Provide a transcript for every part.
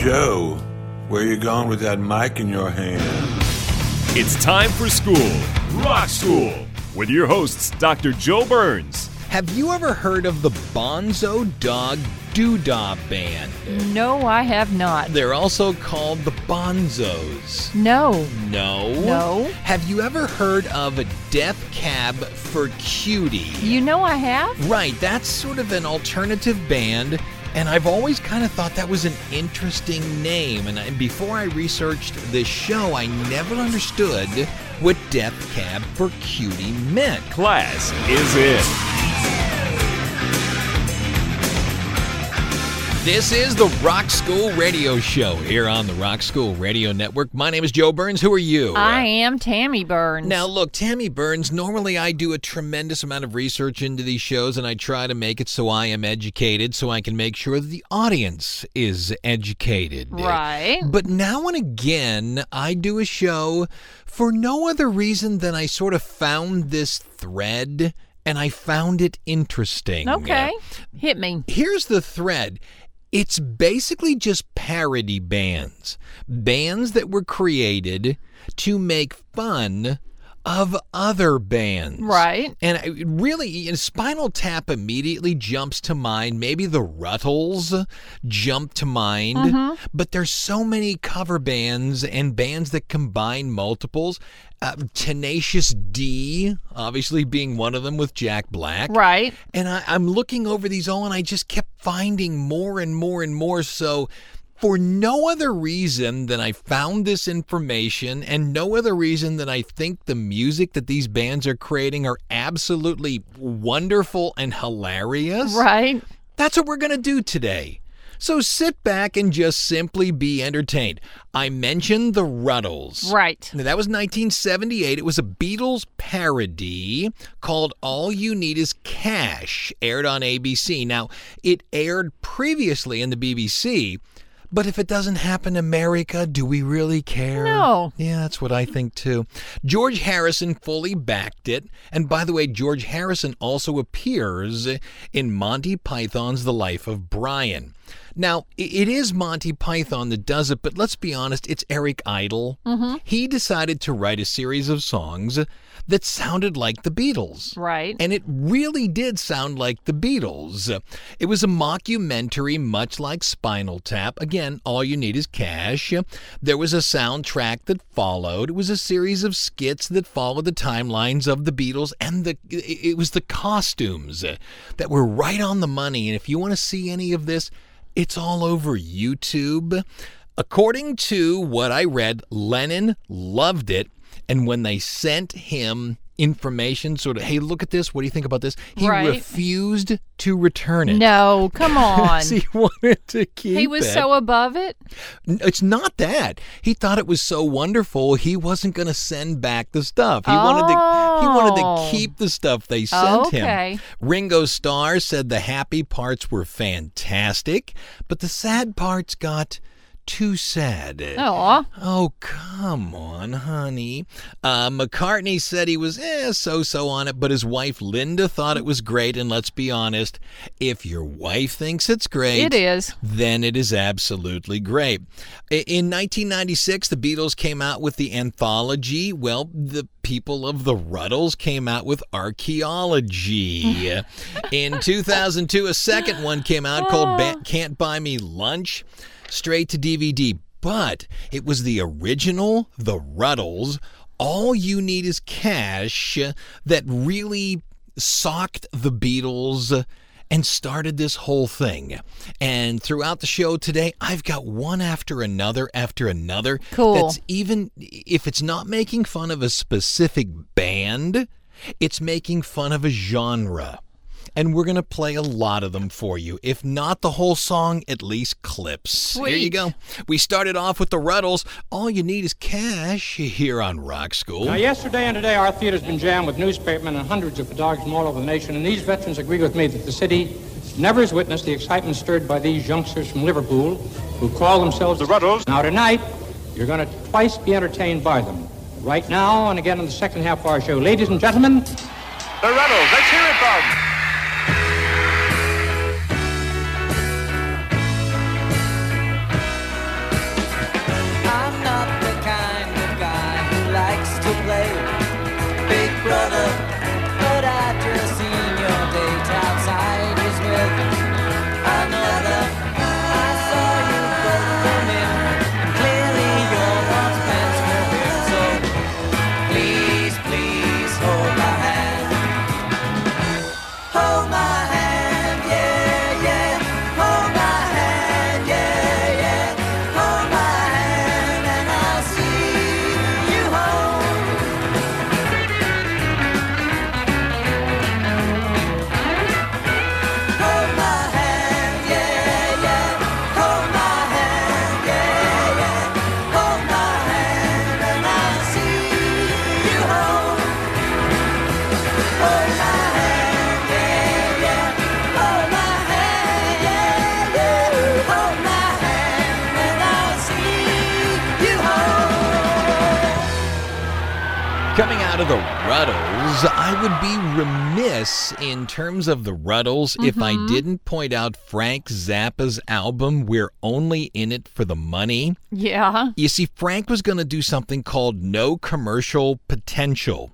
Joe, where you going with that mic in your hand? It's time for school, Rock School, with your hosts, Dr. Joe Burns. Have you ever heard of the Bonzo Dog Doodah Band? No, I have not. They're also called the Bonzos. No. No? No. Have you ever heard of a Death Cab for Cutie? You know I have? Right, that's sort of an alternative band. And I've always kind of thought that was an interesting name. And, I, before I researched this show, I never understood what Death Cab for Cutie meant. Class is in. This is the Rock School Radio Show here on the Rock School Radio Network. My name is Joe Burns. Who are you? I am Tammy Burns. Now, look, Tammy Burns, normally I do a tremendous amount of research into these shows and I try to make it so I am educated so I can make sure that the audience is educated. Right. But now and again, I do a show for no other reason than I sort of found this thread and I found it interesting. Okay. Hit me. Here's the thread. It's basically just parody bands. Bands that were created to make fun of other bands. Right. And I- really, and Spinal Tap immediately jumps to mind. Maybe the Rutles jump to mind. Mm-hmm. But there's so many cover bands and bands that combine multiples. Uh, Tenacious D, obviously being one of them with Jack Black. Right. And I, I'm looking over these all, and I just kept finding more and more and more. So, for no other reason than I found this information, and no other reason than I think the music that these bands are creating are absolutely wonderful and hilarious. Right. That's what we're going to do today. So sit back and just simply be entertained. I mentioned the Rutles. Right. Now, that was 1978. It was a Beatles parody called All You Need Is Cash, aired on ABC. Now, it aired previously in the BBC, but if it doesn't happen in America, do we really care? No. Yeah, that's what I think too. George Harrison fully backed it. And by the way, George Harrison also appears in Monty Python's The Life of Brian. Now, it is Monty Python that does it, but let's be honest, it's Eric Idle. Mm-hmm. He decided to write a series of songs that sounded like the Beatles. Right. And it really did sound like the Beatles. It was a mockumentary, much like Spinal Tap. Again, all you need is cash. There was a soundtrack that followed. It was a series of skits that followed the timelines of the Beatles, and the it was the costumes that were right on the money. And if you want to see any of this, it's all over YouTube. According to what I read, Lennon loved it. And when they sent him information, sort of, hey, look at this. What do you think about this? He Right. refused to return it. No, come on. he wanted to keep he was it. so above it. It's not that. He thought it was so wonderful he wasn't going to send back the stuff. He wanted to he wanted Oh. to keep the stuff they sent Okay. him. Ringo Starr said the happy parts were fantastic, but the sad parts got too sad. Aw. Oh, come on, honey. Uh, McCartney said he was eh, so so on it, but his wife Linda thought it was great. And let's be honest, if your wife thinks it's great, It is. then it is absolutely great. In 1996, the Beatles came out with the anthology. Well, the people of the Rutles came out with archaeology. In 2002, a second one came out called ba- Can't Buy Me Lunch, straight to DVD. But it was the original, the Rutles. All you need is cash that really socked the Beatles and started this whole thing. And throughout the show today, I've got one after another after another. Cool. That's even if it's not making fun of a specific band, It's making fun of a genre. And we're going to play a lot of them for you. If not the whole song, at least clips. Here you go. We started off with the Rutles. All you need is cash here on Rock School. Now, yesterday and today, our theater's been jammed with newspapermen and hundreds of photographers from all over the nation, and these veterans agree with me that the city never has witnessed the excitement stirred by these youngsters from Liverpool who call themselves the Rutles. Now, tonight, you're going to twice be entertained by them. Right now, and again in the second half of our show. Ladies and gentlemen, The Rutles. Let's hear it from. Coming out of the Rutles, I would be remiss in terms of the Rutles if I mm-hmm. didn't point out Frank Zappa's album, We're Only in It for the Money. Yeah. You see, Frank was going to do something called No Commercial Potential.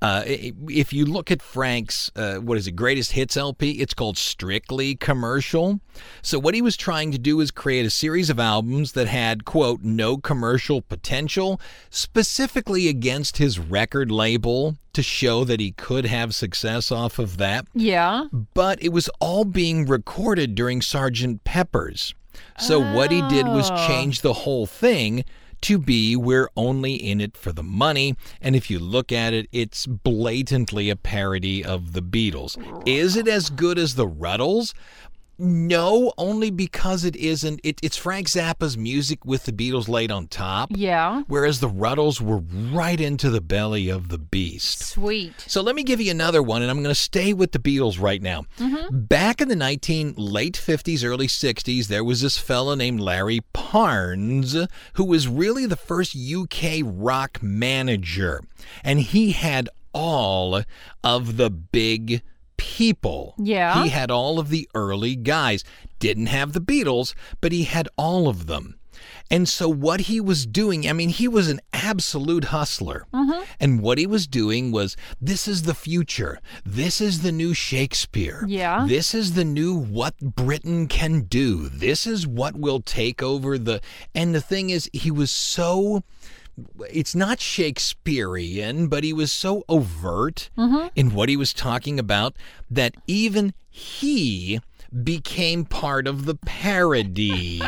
Uh, if you look at Frank's, uh, what is it, greatest hits LP, it's called Strictly Commercial. So, what he was trying to do is create a series of albums that had, quote, no commercial potential, specifically against his record label to show that he could have success off of that Yeah. but it was all being recorded during Sergeant Pepper's. So what he did was Oh. change the whole thing to be we're only in it for the money. And if you look at it, it's blatantly a parody of the Beatles. Is it as good as the Rutles? No, only because it isn't. It, it's Frank Zappa's music with the Beatles laid on top. Yeah. Whereas the Rutles were right into the belly of the beast. Sweet. So let me give you another one, and I'm going to stay with the Beatles right now. Mm-hmm. Back in the 19 late 50s, early 60s, there was this fella named Larry Parnes who was really the first UK rock manager, and he had all of the big people. Yeah. He had all of the early guys. Didn't have the Beatles, but he had all of them. And so, what he was doing, I mean, he was an absolute hustler. Mm-hmm. And what he was doing was this is the future. This is the new Shakespeare. Yeah. This is the new what Britain can do. This is what will take over the. And the thing is, he was so. It's not Shakespearean, but he was so overt mm-hmm. in what he was talking about that even he became part of the parody.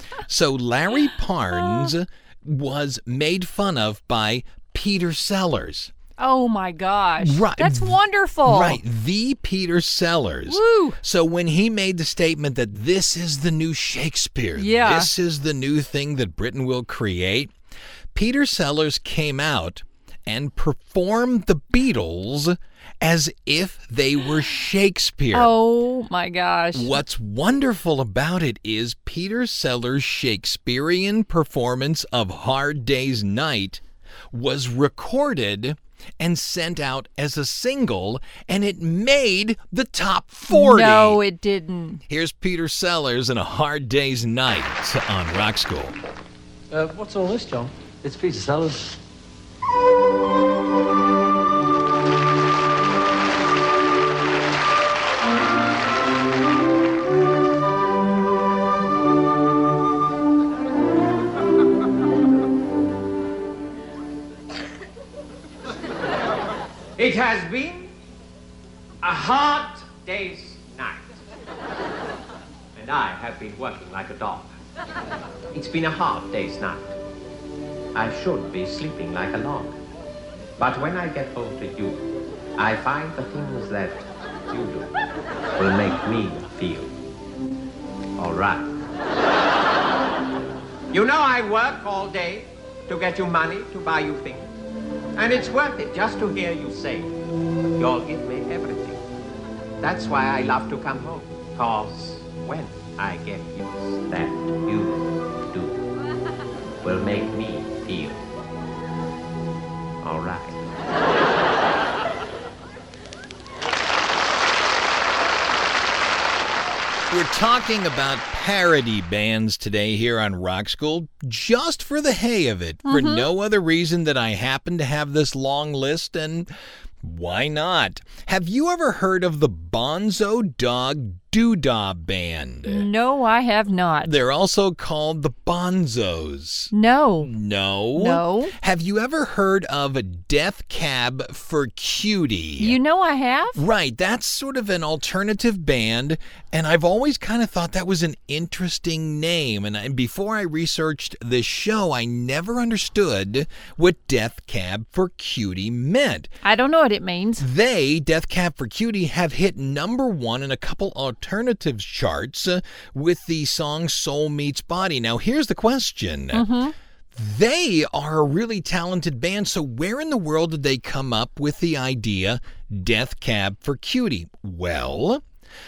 so Larry Parnes was made fun of by Peter Sellers. Oh my gosh. Right. That's wonderful. Right, the Peter Sellers. Woo. So when he made the statement that this is the new Shakespeare, Yeah. this is the new thing that Britain will create, Peter Sellers came out and performed the Beatles as if they were Shakespeare. Oh my gosh. What's wonderful about it is Peter Sellers' Shakespearean performance of Hard Day's Night was recorded and sent out as a single, and it made the top 40. No, it didn't. Here's Peter Sellers in A Hard Day's Night on Rock School. Uh, what's all this, John? It's Peter Sellers. It has been a hard day's night. And I have been working like a dog. It's been a hard day's night. I should be sleeping like a log. But when I get home to you, I find the things that you do will make me feel all right. You know I work all day to get you money to buy you things. And it's worth it just to hear you say, you'll give me everything. That's why I love to come home. Cause when I get used that you do will make me feel all right. We're talking about parody bands today here on Rock School just for the hay of it, for mm-hmm. no other reason that I happen to have this long list and why not? Have you ever heard of the Bonzo Dog Doodah Band? No, I have not. They're also called the Bonzos. No. No. No. Have you ever heard of Death Cab for Cutie? You know I have? Right, that's sort of an alternative band, and I've always kind of thought that was an interesting name. And I, before I researched this show, I never understood what Death Cab for Cutie meant. I don't know what it means. They, Death Cab for Cutie, have hit number one in a couple alternatives charts uh, with the song Soul Meets Body. Now, here's the question. They are a really talented band, so where in the world did they come up with the idea Death Cab for Cutie? Well,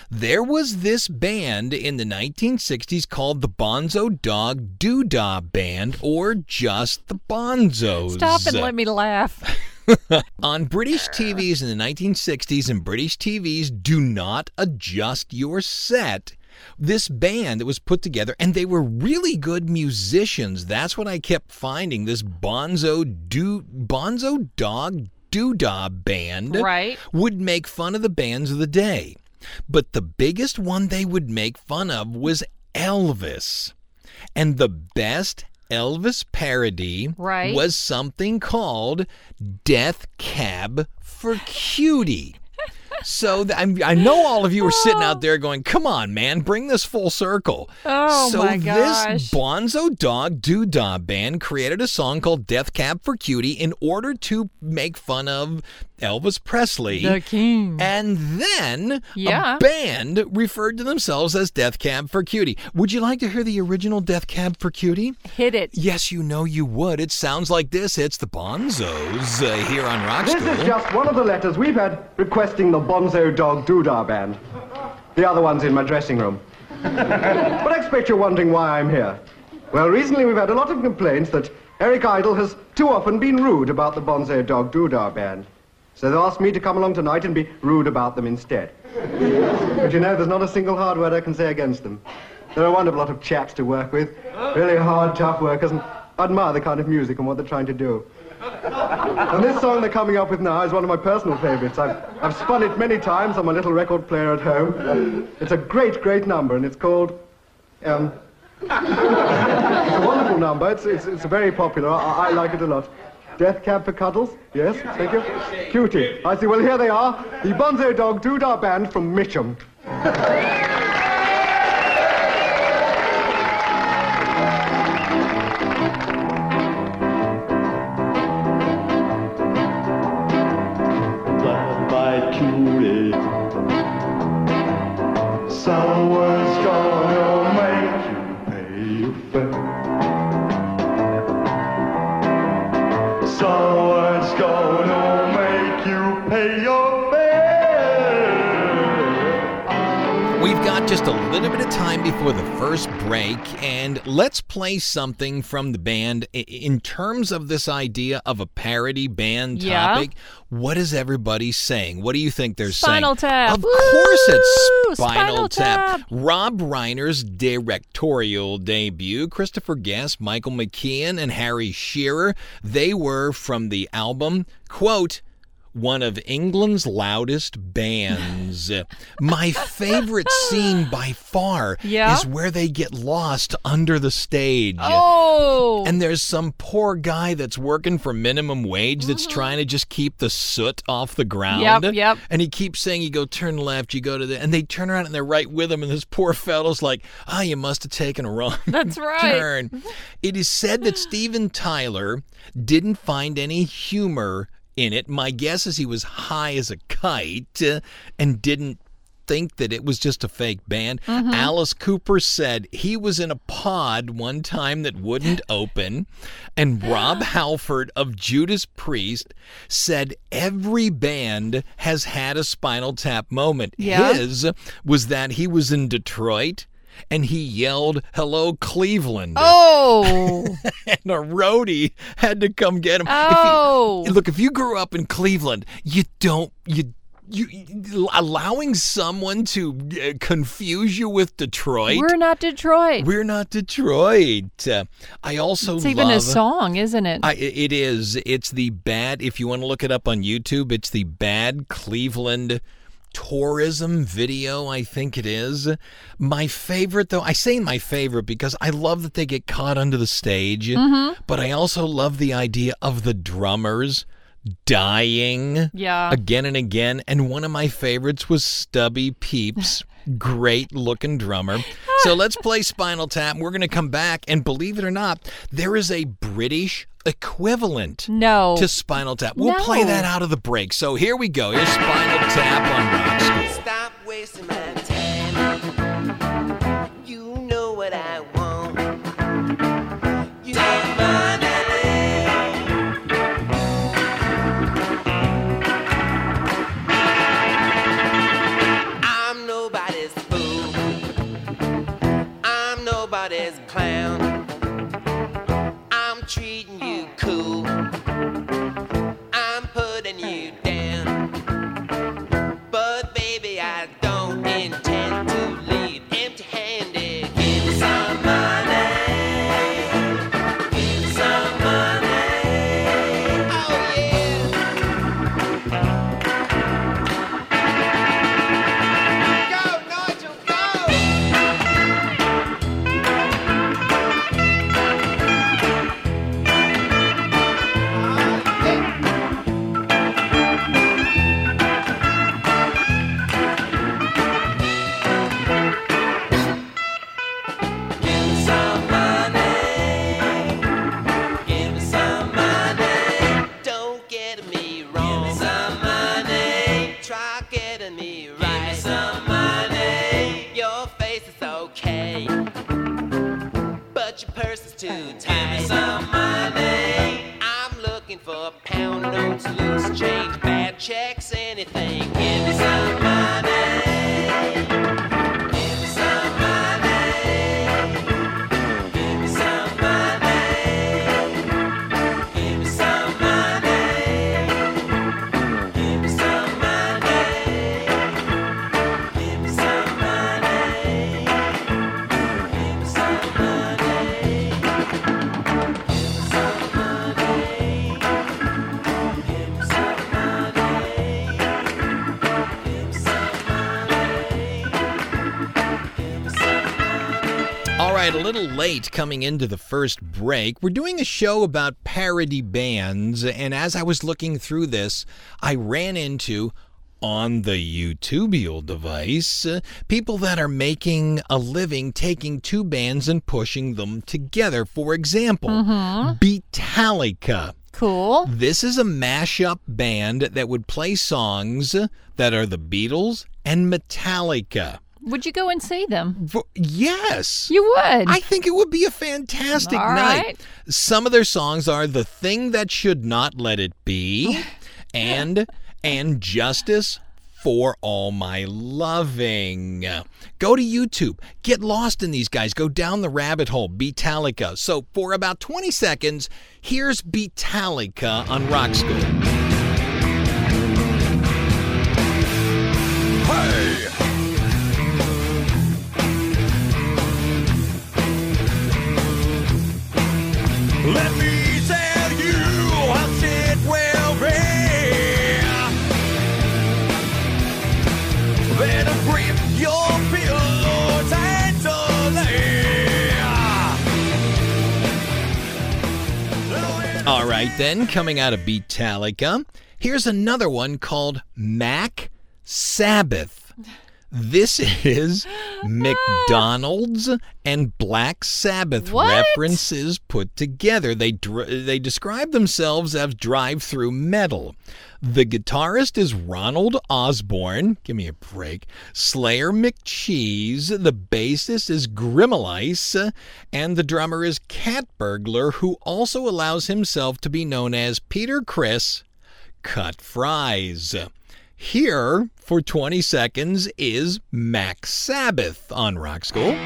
there was this band in the 1960s called the Bonzo Dog Doodah Band, or just the Bonzos. Stop and let me laugh. On British TVs in the 1960s and British TVs, do not adjust your set. This band that was put together, and they were really good musicians. That's what I kept finding. This Bonzo do Bonzo Dog Doodah band Right. would make fun of the bands of the day. But the biggest one they would make fun of was Elvis. And the best Elvis parody Right. was something called Death Cab for Cutie. So th- I'm, I know all of you are sitting out there going, "Come on, man, bring this full circle." Oh, so my this. Bonzo Dog Doodah band created a song called "Death Cab for Cutie" in order to make fun of Elvis Presley. The king. And then Yeah. a band referred to themselves as Death Cab for Cutie. Would you like to hear the original Death Cab for Cutie? Hit it. Yes, you know you would. It sounds like this. It's the Bonzos uh, here on Rock This School. is just one of the letters we've had requesting the Bonzo Dog Doodah Band. The other one's in my dressing room. but I expect you're wondering why I'm here. Well, recently we've had a lot of complaints that Eric Idle has too often been rude about the Bonzo Dog Doodah Band. So they asked me to come along tonight and be rude about them instead. but you know, there's not a single hard word I can say against them. They're a wonderful lot of chaps to work with. Really hard, tough workers, and I admire the kind of music and what they're trying to do. And this song they're coming up with now is one of my personal favorites. I've, I've spun it many times on my little record player at home. It's a great, great number, and it's called, um, it's a wonderful number. It's, it's, it's very popular. I, I like it a lot. Death Cab for Cuddles? Yes, thank you. Cutie. I see. Well, here they are. The Bonzo Dog Doodah Band from Mitcham. just a little bit of time before the first break, and let's play something from the band in terms of this idea of a parody band Yeah. topic. What is everybody saying? What do you think they're Spinal saying? Tap. Of course, it's Spinal, Spinal Tap. Tap. Rob Reiner's directorial debut, Christopher Guest, Michael McKean, and Harry Shearer. They were from the album, quote, one of England's loudest bands. My favorite scene by far Yeah? is where they get lost under the stage. Oh. And there's some poor guy that's working for minimum wage that's trying to just keep the soot off the ground. Mm-hmm. Yep, yep. And he keeps saying, you go turn left, you go to the, and they turn around and they're right with him. And this poor fellow's like, ah, you must have taken a wrong That's right. turn. It is said that Steven Tyler didn't find any humor in it. My guess is he was high as a kite uh, and didn't think that it was just a fake band. Mhm. Alice Cooper said he was in a pod one time that wouldn't open. And Rob Halford of Judas Priest said every band has had a spinal tap moment. Yeah. His was that he was in Detroit and he yelled, Hello, Cleveland. Oh. and a roadie had to come get him. If Oh. look, if you grew up in Cleveland, you don't, you, you, allowing someone to uh, confuse you with Detroit. We're not Detroit. We're not Detroit. Uh, I also It's even a song, isn't it? I, it is. It's the bad. If you want to look it up on YouTube, it's the bad Cleveland tourism video. I think it is. My favorite, though. I say my favorite because I love that they get caught under the stage, Mhm. but I also love the idea of the drummers dying Yeah. again and again. And one of my favorites was Stubby Pepys. Great looking drummer. So let's play Spinal Tap. We're going to come back, and believe it or not, there is a British equivalent No. to Spinal Tap. We'll play that out of the break. So here we go. Here's Spinal Tap on Rock School. Coming into the first break. We're doing a show about parody bands, and as I was looking through this, I ran into on the YouTubeal device uh, people that are making a living taking two bands and pushing them together. For example, Mhm. Beatallica. Cool. This is a mashup band that would play songs that are the Beatles and Metallica. Would you go and see them? yes. You would. I think it would be a fantastic All night. right. Some of their songs are The Thing That Should Not Let It Be and and Justice for All My Loving. Go to YouTube. Get lost in these guys. Go down the rabbit hole. Beatallica. So for about 20 seconds, here's Beatallica on Rock School. All right, then, coming out of Beatallica, here's another one called Mac Sabbath. This is McDonald's and Black Sabbath What? references put together. They dr- they describe themselves as drive-through metal. The guitarist is Ronald Osbourne. Give me a break. Slayer MacCheeze. The bassist is Grimalice. And the drummer is Cat Burglar, who also allows himself to be known as Peter Chris Cut Fries. Here, for 20 seconds, is Mac Sabbath on Rock School.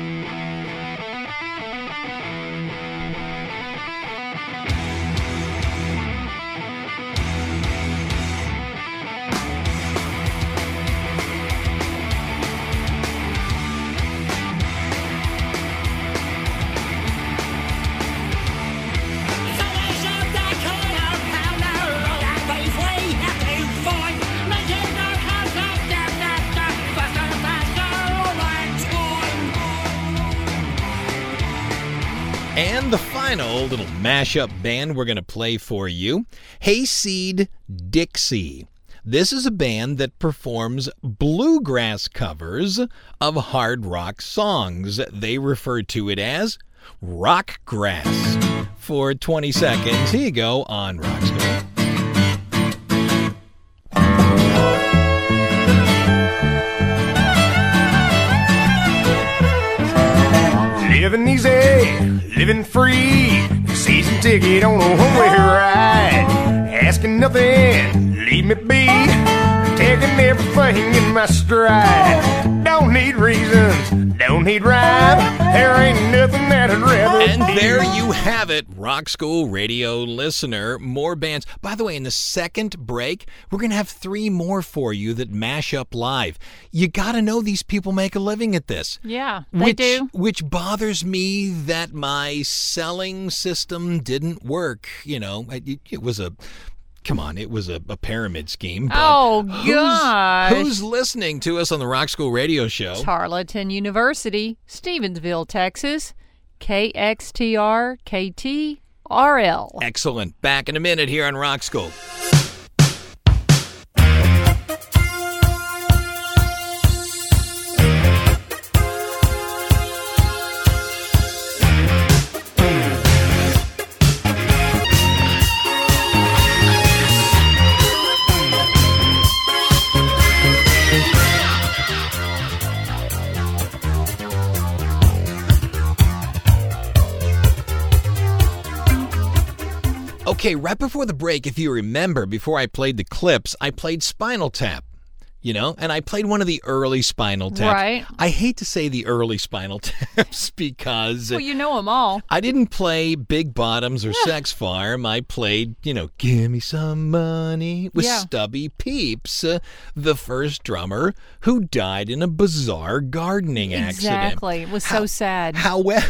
Mashup band we're going to play for you Hayseed Dixie. This is a band that performs bluegrass covers of hard rock songs. They refer to it as rock grass. For 20 seconds, here you go on Rock School. Living easy, living free. Season ticket on a one-way ride. Asking nothing, leave me be. Taking everything in my stride. Don't need reasons, don't need rhyme. There ain't nothing that I'd rather And do. there you have it, Rock School Radio listener. More bands. By the way, in the second break, we're going to have three more for you that mash up live. You got to know these people make a living at this. Yeah, they which, do. Which bothers me that my selling system didn't work. You know, it, it was a. Come on, it was a, a pyramid scheme. Oh, who's- gosh. Who's listening to us on the Rock School Radio Show? Tarleton University, Stevensville, Texas. KXTR KTRL. Excellent. Back in a minute here on Rock School. Okay, right before the break, if you remember, before I played the clips, I played Spinal Tap. You know, and I played one of the early Spinal Taps. Right. I hate to say the early Spinal Taps because Well, you know them all. I didn't play Big Bottoms or Sex Farm. I played, you know, Give Me Some Money with Yeah. Stubby Pepys, uh, the first drummer who died in a bizarre gardening accident. Exactly. It was so sad. However,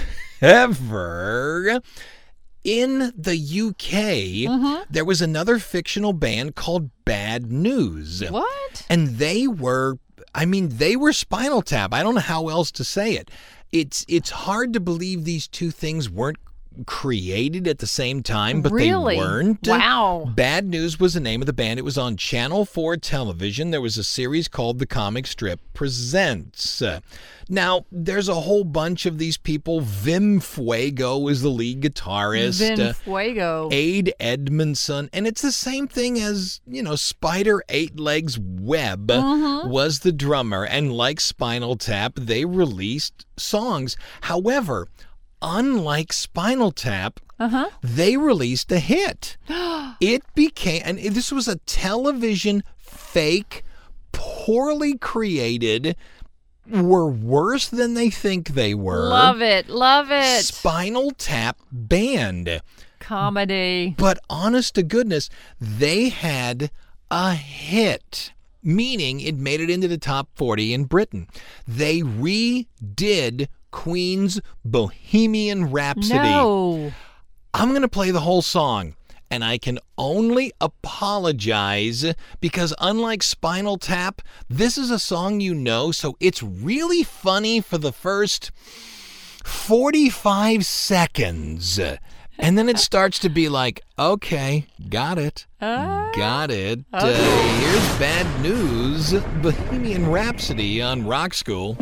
in the UK, Mm-hmm. there was another fictional band called Bad News. What? And they were, I mean, they were Spinal Tap. I don't know how else to say it. It's it's hard to believe these two things weren't created at the same time, but Really? they weren't. Wow. Bad News was the name of the band. It was on Channel 4 television. There was a series called The Comic Strip Presents. Uh, now, there's a whole bunch of these people. Vim Fuego is the lead guitarist. Vin Uh, Fuego. Ade Edmondson, and it's the same thing as, you know, Spider Eight Legs Webb Mhm. was the drummer, and like Spinal Tap, they released songs. However, unlike Spinal Tap, Uh-huh. they released a hit. it became, and this was a television fake, poorly created, were worse than they think they were. Love it. Love it. Spinal Tap band. Comedy. But honest to goodness, they had a hit, meaning it made it into the top 40 in Britain. They redid Queen's Bohemian Rhapsody. No. I'm going to play the whole song. And I can only apologize because, unlike Spinal Tap, this is a song you know, so it's really funny for the first 45 seconds. And then it starts to be like, okay, got it. got it. Uh, here's bad news Bohemian Rhapsody on Rock School.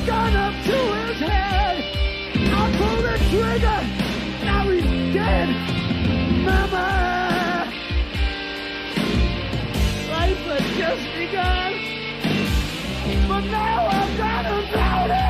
I put a gun up to his head. I pulled the trigger. Now he's dead. Mama. Life had just begun. But now I've got to drown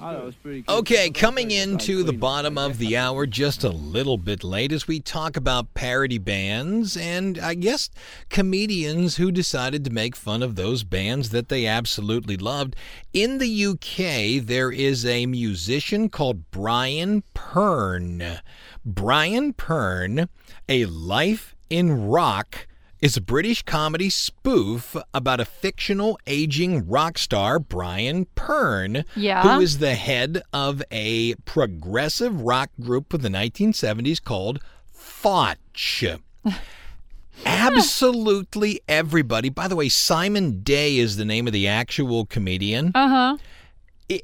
was, pretty good. Okay, coming into the bottom of the hour just a little bit late as we talk about parody bands and I guess comedians who decided to make fun of those bands that they absolutely loved. In the UK, there is a musician called Brian Pern. Brian Pern, A Life in Rock is a British comedy spoof about a fictional aging rock star, Brian Pern, Yeah. who is the head of a progressive rock group of the 1970s called Thotch. Absolutely everybody. By the way, Simon Day is the name of the actual comedian. Uh huh.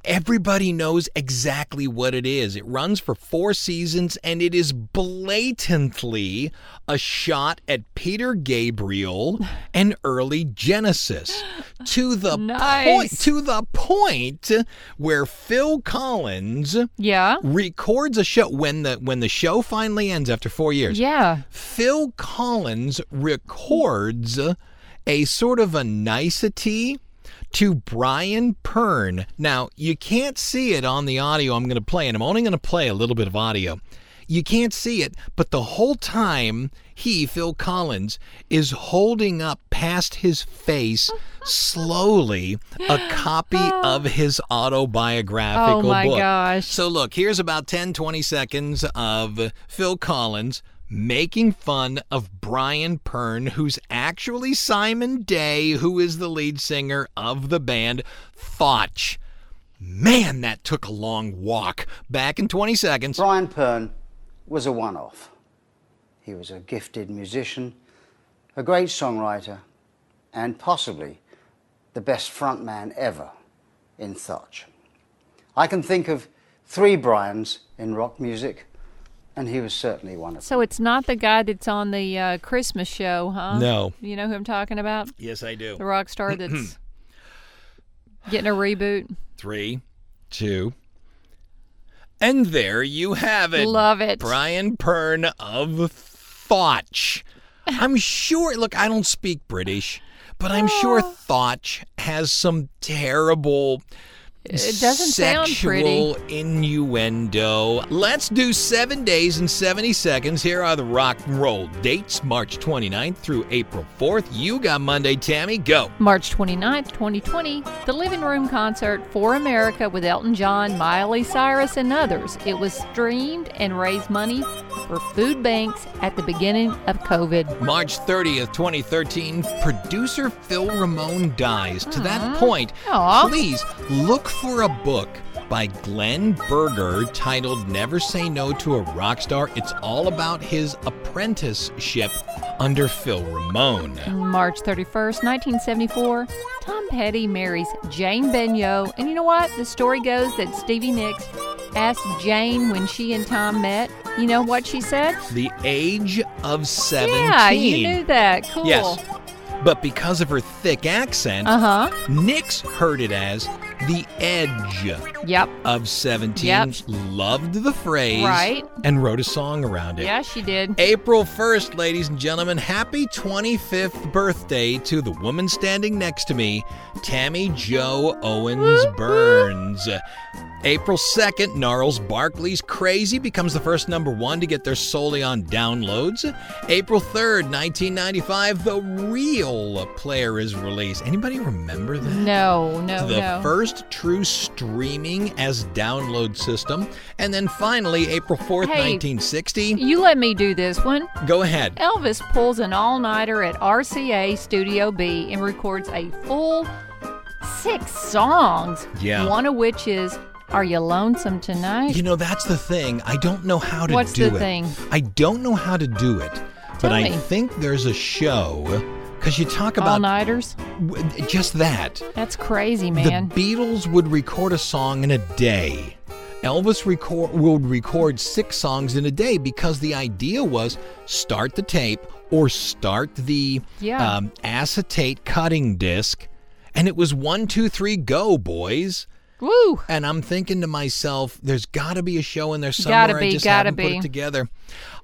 Everybody knows exactly what it is. It runs for four seasons and it is blatantly a shot at Peter Gabriel and early Genesis to the Nice. point to the point where Phil Collins Yeah. records a show when the when the show finally ends after 4 years. Yeah. Phil Collins records a sort of a nicety to Brian Pern. Now, you can't see it on the audio I'm going to play, and I'm only going to play a little bit of audio. You can't see it, but the whole time he, Phil Collins, is holding up past his face slowly a copy oh. of his autobiographical book. Oh my book. gosh. So look, here's about 10, 20 seconds of Phil Collins making fun of Brian Pern, who's actually Simon Day, who is the lead singer of the band Thotch. Man, that took a long walk. Back in 20 seconds. Brian Pern was a one off. He was a gifted musician, a great songwriter, and possibly the best frontman ever in Thotch. I can think of three Brians in rock music, and he was certainly one of them. So it's not the guy that's on the uh, Christmas show, huh? No. You know who I'm talking about? Yes, I do. The rock star that's getting a reboot. Three, two, and there you have it. Love it. Brian Pern of Thotch. I'm sure, look, I don't speak British, but I'm sure Oh. Thotch has some terrible. It doesn't sound pretty. sexual innuendo. Let's do seven days and 70 seconds. Here are the rock and roll dates March 29th through April 4th. You got Monday, Tammy. Go. March 29th, 2020, the Living Room concert for America with Elton John, Miley Cyrus, and others. It was streamed and raised money for food banks at the beginning of COVID. March 30th, 2013, producer Phil Ramone dies. To that mm-hmm. point, oh, Aw. please look for a book by Glenn Berger titled Never Say No to a Rock Star. It's all about his apprenticeship under Phil Ramone. March 31st, 1974, Tom Petty marries Jane Benyo. And you know what? The story goes that Stevie Nicks asked Jane when she and Tom met, you know what she said? The age of 17. Yeah, you knew that. Cool. Yes. But because of her thick accent, Uh huh. Nicks heard it as The Edge Yep. of 17 Yep. loved the phrase Right. and wrote a song around it. Yeah, she did. April 1st, ladies and gentlemen, happy 25th birthday to the woman standing next to me, Tammy Joe Owens Burns. April 2nd, Gnarls Barkley's Crazy becomes the first number one to get their solely on downloads. April 3rd, 1995, The Real Player is released. Anybody remember that? No, no, the no. first true streaming as download system. And then finally, April 4th, Hey. 1960. You let me do this one. Go ahead. Elvis pulls an all nighter at RCA Studio B and records a full six songs. Yeah. One of which is Are You Lonesome Tonight? You know, that's the thing. I don't know how to What's do it. What's the thing? I don't know how to do it. but Tell I think there's a show because you talk about All nighters? just that. That's crazy, man. The Beatles would record a song in a day. Elvis record, would record six songs in a day because the idea was start the tape or start the Yeah. um, acetate cutting disc, and it was one, two, three, go, boys. Woo! And I'm thinking to myself, there's got to be a show in there somewhere. Gotta I just gotta haven't put it together.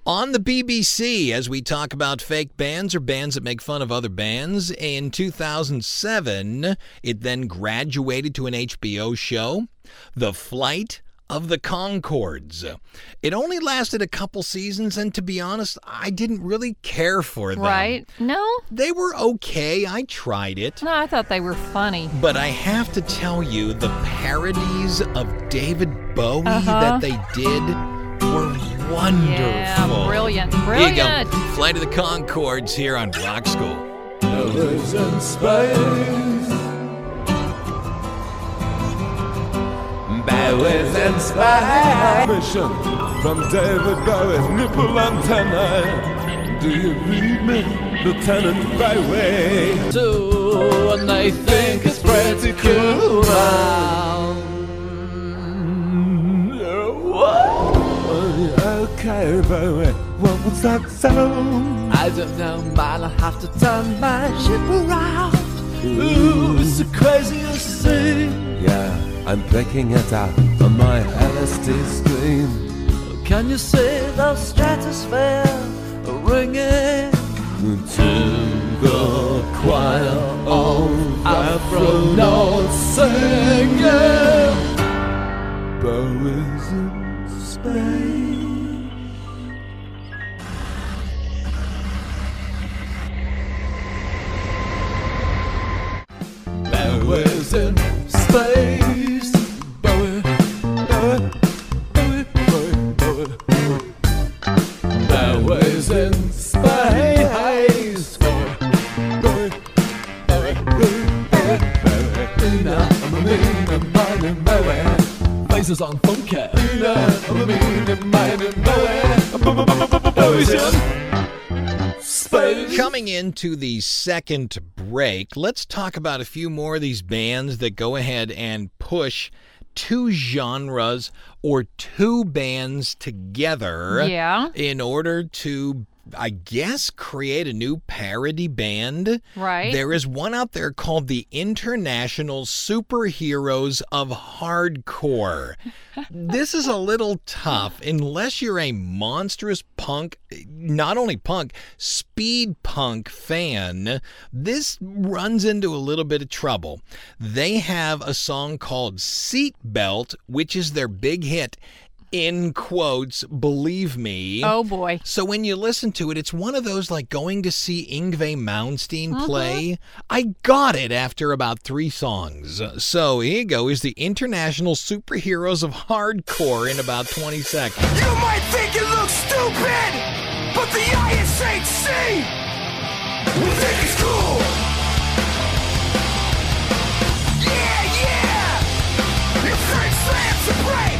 On the BBC, as we talk about fake bands or bands that make fun of other bands, in 2007, it then graduated to an HBO show, The Flight of the Conchords. It only lasted a couple seasons, and to be honest, I didn't really care for them. Right? No? They were okay. I tried it. No, I thought they were funny. But I have to tell you, the parodies of David Bowie Uh-huh. that they did were wonderful. Yeah, brilliant. Brilliant. Here you Brilliant. go. Flight of the Conchords here on Rock School. In space. Bowie's. Mission from David Bowie's nipple antenna. Do you read me, Lieutenant Bowie? Do and they think it's pretty cool. Okay, Bowie, what was that sound? I don't know, man. I'll have to turn my ship around. Ooh, it's the craziest thing. Yeah, I'm picking it up on my LSD screen. Can you see the stratosphere ringing? To the choir of Afro notes singing. Bowie's in space. Bowie's in space. Bowie, Bowie, Bowie, Bowie, Bowie, Bowie. Bowie's in space. Bowie, Bowie, Bowie, Bowie, Bowie. Now I'm a mean and mining Bowie. Faces on funky. Now I'm a mean and mining Bowie. Bowie's in space. Coming into the second break, let's talk about a few more of these bands that go ahead and push two genres or two bands together Yeah. in order to I guess create a new parody band. Right. There is one out there called the International Superheroes of Hardcore. this is a little tough unless you're a monstrous punk, not only punk, speed punk fan. This runs into a little bit of trouble. They have a song called Seatbelt, which is their big hit. In quotes, believe me. Oh, boy. So when you listen to it, it's one of those like going to see Yngwie Malmsteen Uh-huh. play. I got it after about three songs. So here you go. Is the International Superheroes of Hardcore in about 20 seconds. You might think it looks stupid, but the ISHC will think it's cool. Yeah, yeah. Your friend slams a break, you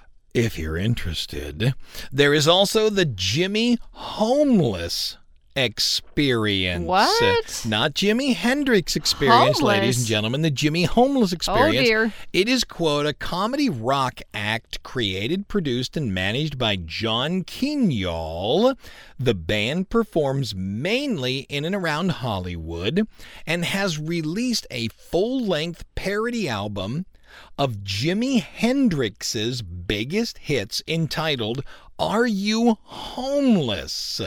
if you're interested. There is also the Jimmy Homeless experience. What? Not Jimi Hendrix experience, ladies and gentlemen. The Jimmy Homeless oh, experience. Oh dear. It is, quote, a comedy rock act created, produced, and managed by John Kenyall. The band performs mainly in and around Hollywood and has released a full length parody album of Jimi Hendrix's biggest hits entitled Are You Homeless?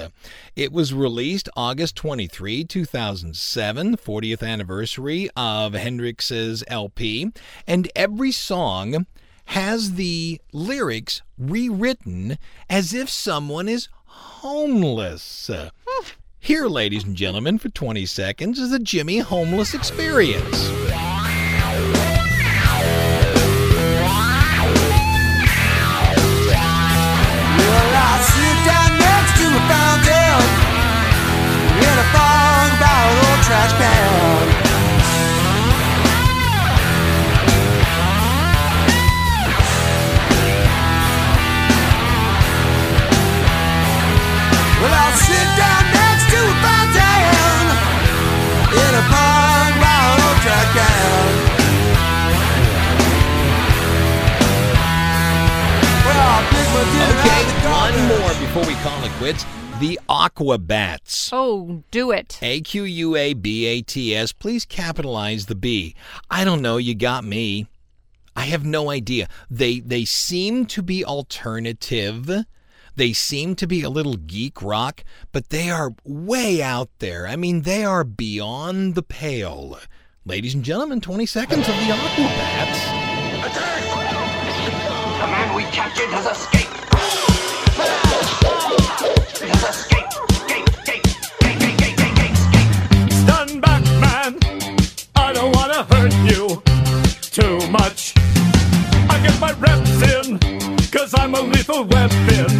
It was released August 23, 2007, 40th anniversary of Hendrix's LP, and every song has the lyrics rewritten as if someone is homeless. Here, ladies and gentlemen, for 20 seconds is the Jimmy Homeless Experience. Trash can. Well, I sit down next to a fountain in a fog about an old trash can. Well, I pick my dinner Okay, one more before we call it quits. The Aquabats. Oh, do it. A Q U A B A T S. Please capitalize the B. I don't know. You got me. I have no idea. They they seem to be alternative. They seem to be a little geek rock, but they are way out there. I mean, they are beyond the pale. Ladies and gentlemen, 20 seconds of the Aquabats. Attack! The man we captured has escaped. Stand back, man. I don't wanna hurt you too much. I get my reps in, cause I'm a lethal weapon.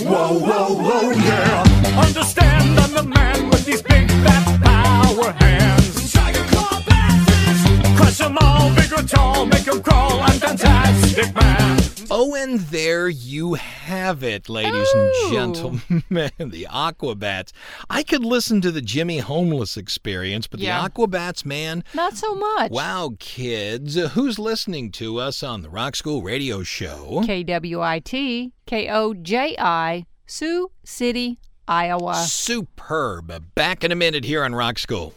Whoa, whoa, whoa, yeah. Understand I'm the man with these big fat power hands. Tiger claw Crush them all, big or tall, make them crawl. I'm fantastic, man. Oh, and there you have it, ladies and oh. gentlemen. The Aquabats. I could listen to the Jimmy Homeless experience, but Yeah. the Aquabats, man. Not so much. Wow, kids. Who's listening to us on the Rock School Radio Show? KWIT, KOJI, Sioux City, Iowa. Superb. Back in a minute here on Rock School.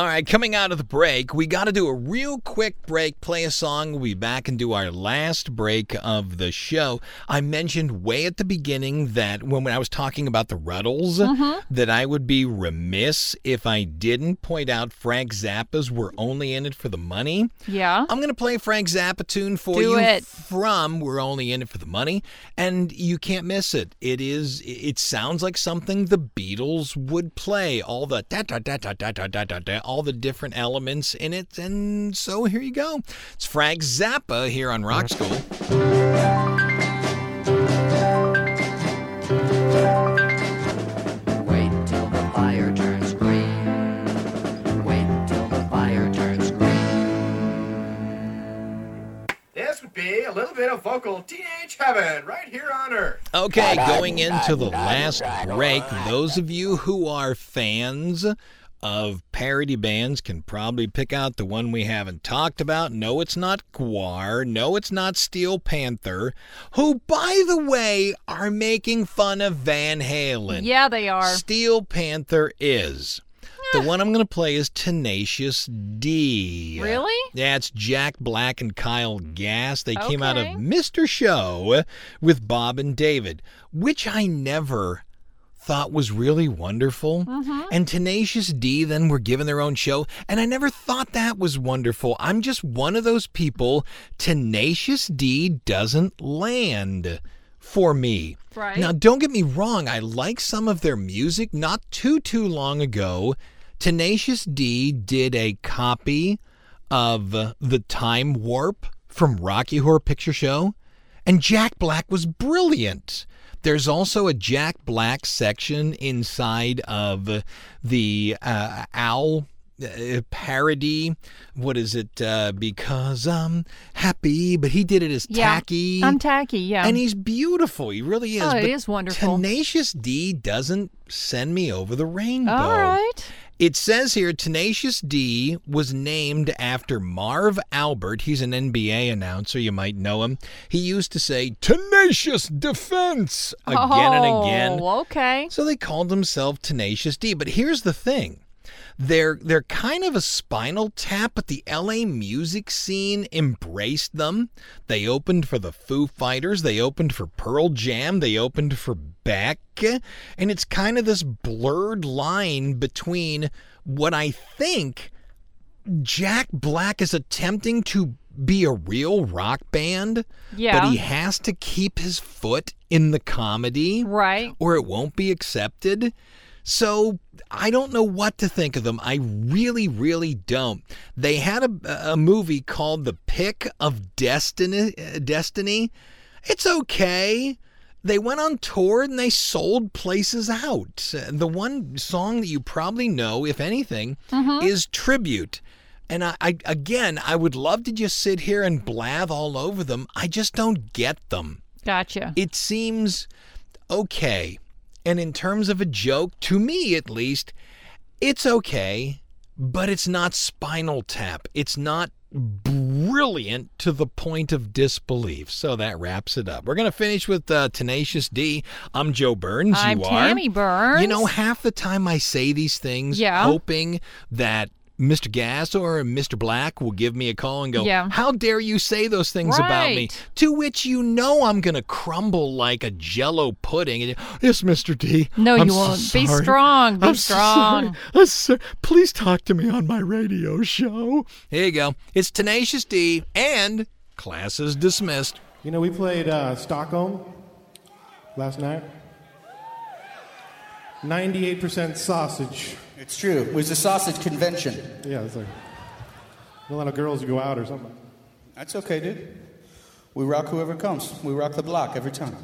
All right, coming out of the break, we got to do a real quick break, play a song. We'll be back and do our last break of the show. I mentioned way at the beginning that when when I was talking about the Rutles, Mhm. that I would be remiss if I didn't point out Frank Zappa's We're Only in It for the Money. Yeah. I'm going to play Frank Zappa tune for Do you it. from We're Only in It for the Money, and you can't miss it. It is. It sounds like something the Beatles would play. All the da da da da da da da da da, all the different elements in it, and so here you go. It's Frank Zappa here on Rock School. Wait till the fire turns green. Wait till the fire turns green. This would be a little bit of vocal teenage heaven right here on Earth. Okay, going into the last break, those of you who are fans of parody bands can probably pick out the one we haven't talked about. No, it's not GWAR. No, it's not Steel Panther, who, by the way, are making fun of Van Halen. Yeah, they are. Steel Panther is. The one I'm going to play is Tenacious D. Really? Yeah, it's Jack Black and Kyle Gass. They came out of Mr. Show with Bob and David, which I never thought was really wonderful. Mhm. And Tenacious D then were given their own show, and I never thought that was wonderful. I'm just one of those people. Tenacious D doesn't land for me. Right. Now, don't get me wrong, I like some of their music. Not too, too long ago, Tenacious D did a copy of The Time Warp from Rocky Horror Picture Show. And Jack Black was brilliant. There's also a Jack Black section inside of the uh, Owl uh, parody. What is it? Uh, because I'm happy, but he did it as Yeah, tacky. I'm tacky, yeah. And he's beautiful. He really is. Oh, but is wonderful. Tenacious D doesn't send me over the rainbow. All right. It says here Tenacious D was named after Marv Albert. He's an NBA announcer. You might know him. He used to say Tenacious Defense again and again. Oh, okay. So they called themselves Tenacious D. But here's the thing. They're they're kind of a spinal tap, but the LA music scene embraced them. They opened for the Foo Fighters, they opened for Pearl Jam, they opened for Beck, and it's kind of this blurred line between what I think Jack Black is attempting to be a real rock band, Yeah. but he has to keep his foot in the comedy, right? Or it won't be accepted. So I don't know what to think of them. I really, really don't. They had a, a movie called The Pick of Destiny. Destiny. It's okay. They went on tour and they sold places out. The one song that you probably know, if anything, Mhm. is Tribute. And I, I again, I would love to just sit here and blath all over them. I just don't get them. Gotcha. It seems okay. And in terms of a joke, to me at least, it's okay, but it's not spinal tap. It's not brilliant to the point of disbelief. So that wraps it up. We're going to finish with uh, Tenacious D. I'm Joe Burns. I'm you are. Tammy Burns. You know, half the time I say these things Yeah. hoping that Mr. Gass or Mr. Black will give me a call and go, Yeah. How dare you say those things about me? Right. To which you know I'm going to crumble like a jello pudding. And, yes, Mr. D. No, I'm you won't. Be strong. Be I'm so sorry. strong. I'm so- Please talk to me on my radio show. Here you go. It's Tenacious D and class is dismissed. You know, we played uh, Stockholm last night. 98% sausage. It's true. It was a sausage convention. Yeah, it's like a lot of girls go out or something. That's okay, dude. We rock whoever comes. We rock the block every time.